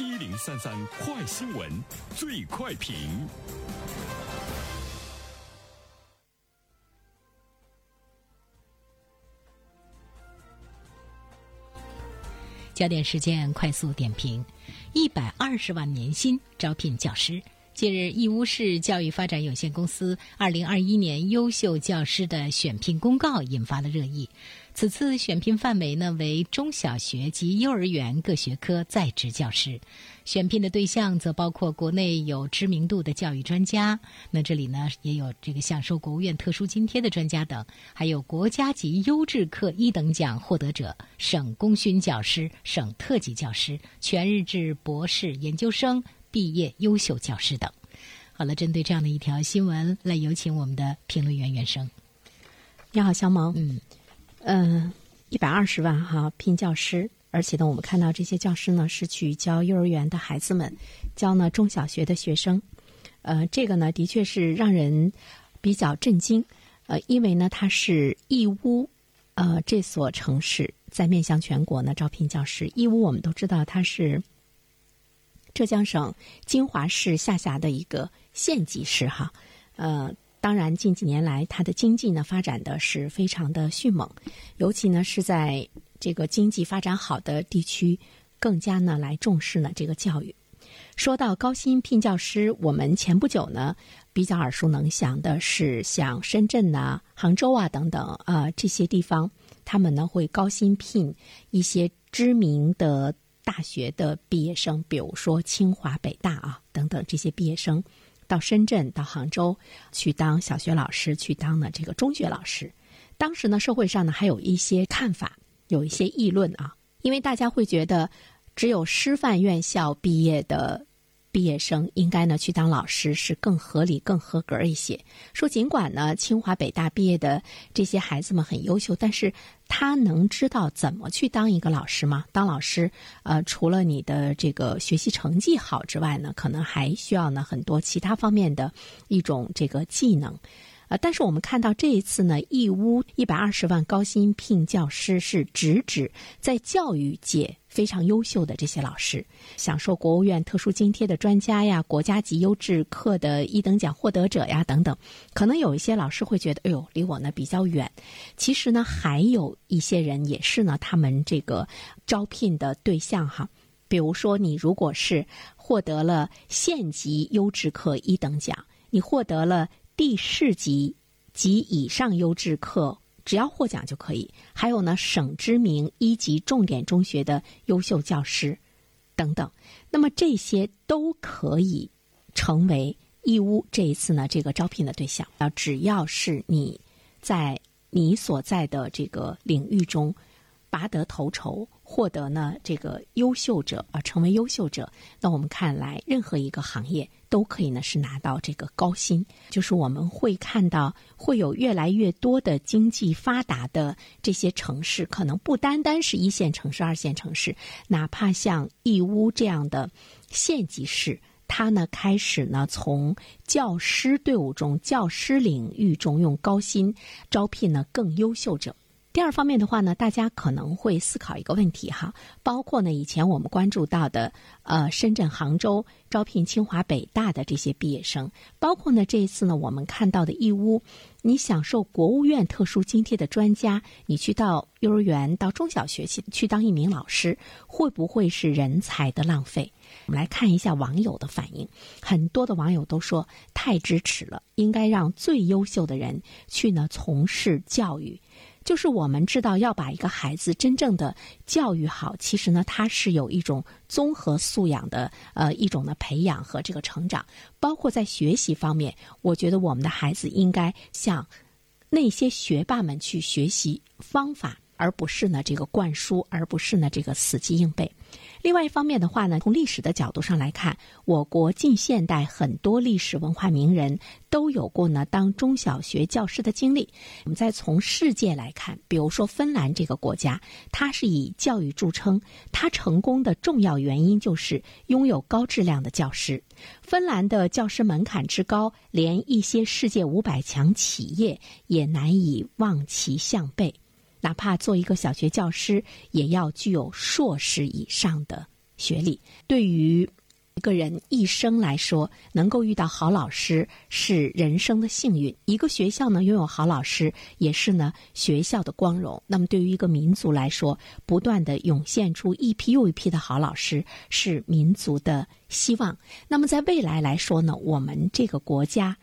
一零三三快新闻，最快评。焦点事件快速点评：一百二十万年薪招聘教师。近日，义乌市教育发展有限公司二零二一年优秀教师的选聘公告引发了热议。此次选聘范围呢为中小学及幼儿园各学科在职教师，选聘的对象则包括国内有知名度的教育专家，那这里呢也有这个享受国务院特殊津贴的专家等，还有国家级优质课一等奖获得者、省功勋教师、省特级教师、全日制博士研究生毕业优秀教师等。好了，针对这样的一条新闻，来有请我们的评论员袁生。你好，肖萌。嗯。呃，一百二十万哈聘教师，而且呢，我们看到这些教师呢是去教幼儿园的孩子们，教呢中小学的学生。呃，这个呢的确是让人比较震惊。呃，因为呢它是义乌，呃这所城市在面向全国呢招聘教师。义乌我们都知道它是浙江省金华市下辖的一个县级市哈，呃。当然，近几年来，它的经济呢发展的是非常的迅猛，尤其呢是在这个经济发展好的地区，更加呢来重视呢这个教育。说到高薪聘教师，我们前不久呢比较耳熟能详的是像深圳呐、杭州啊等等啊这些地方，他们呢会高薪聘一些知名的大学的毕业生，比如说清华、北大啊等等这些毕业生。到深圳、到杭州去当小学老师，去当呢这个中学老师。当时呢，社会上呢还有一些看法，有一些议论啊，因为大家会觉得，只有师范院校毕业的。毕业生应该呢去当老师是更合理、更合格一些。说尽管呢清华北大毕业的这些孩子们很优秀，但是他能知道怎么去当一个老师吗？当老师，呃，除了你的这个学习成绩好之外呢，可能还需要呢很多其他方面的一种这个技能。呃，但是我们看到这一次呢，义乌一百二十万高薪聘教师是直指在教育界非常优秀的这些老师，享受国务院特殊津贴的专家呀，国家级优质课的一等奖获得者呀等等。可能有一些老师会觉得，哎呦，离我呢比较远。其实呢，还有一些人也是呢，他们这个招聘的对象哈。比如说，你如果是获得了县级优质课一等奖，你获得了。地市级及以上优质课，只要获奖就可以。还有呢，省知名一级重点中学的优秀教师等等，那么这些都可以成为义乌这一次呢这个招聘的对象。啊，只要是你在你所在的这个领域中拔得头筹。获得呢这个优秀者啊，成为优秀者，那我们看来任何一个行业都可以呢是拿到这个高薪。就是我们会看到会有越来越多的经济发达的这些城市，可能不单单是一线城市、二线城市，哪怕像义乌这样的县级市，它呢开始呢从教师队伍中、教师领域中用高薪招聘呢更优秀者。第二方面的话呢，大家可能会思考一个问题哈，包括呢以前我们关注到的呃深圳、杭州招聘清华、北大的这些毕业生，包括呢这一次呢我们看到的义乌，你享受国务院特殊津贴的专家，你去到幼儿园、到中小学去去当一名老师，会不会是人才的浪费？我们来看一下网友的反应，很多的网友都说太支持了，应该让最优秀的人去呢从事教育。就是我们知道，要把一个孩子真正的教育好，其实呢，他是有一种综合素养的，呃，一种的培养和这个成长，包括在学习方面，我觉得我们的孩子应该向那些学霸们去学习方法。而不是呢这个灌输，而不是呢这个死记硬背。另外一方面的话呢，从历史的角度上来看，我国近现代很多历史文化名人都有过呢当中小学教师的经历。我们再从世界来看，比如说芬兰这个国家，它是以教育著称，它成功的重要原因就是拥有高质量的教师。芬兰的教师门槛之高，连一些世界五百强企业也难以望其项背。哪怕做一个小学教师，也要具有硕士以上的学历。对于一个人一生来说，能够遇到好老师是人生的幸运。一个学校呢拥有好老师，也是呢学校的光荣。那么对于一个民族来说，不断的涌现出一批又一批的好老师，是民族的希望。那么在未来来说呢，我们这个国家。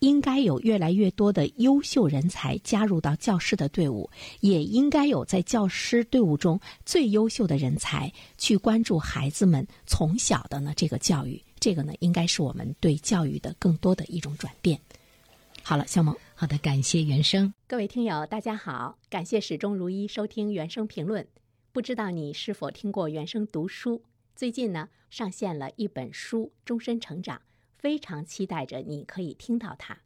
应该有越来越多的优秀人才加入到教师的队伍，也应该有在教师队伍中最优秀的人才去关注孩子们从小的呢这个教育。这个呢，应该是我们对教育的更多的一种转变。好了，小萌，好的，感谢原生。各位听友，大家好，感谢始终如一收听原生评论。不知道你是否听过原生读书？最近呢，上线了一本书《终身成长》。非常期待着你可以听到它。《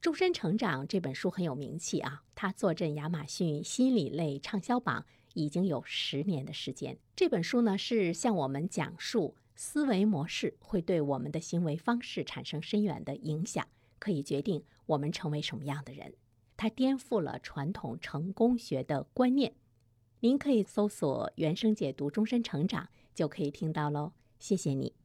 终身成长》这本书很有名气啊，它坐镇亚马逊心理类畅销榜已经有十年的时间。这本书呢是向我们讲述思维模式会对我们的行为方式产生深远的影响，可以决定我们成为什么样的人。它颠覆了传统成功学的观念。您可以搜索“原声解读终身成长”就可以听到喽。谢谢你。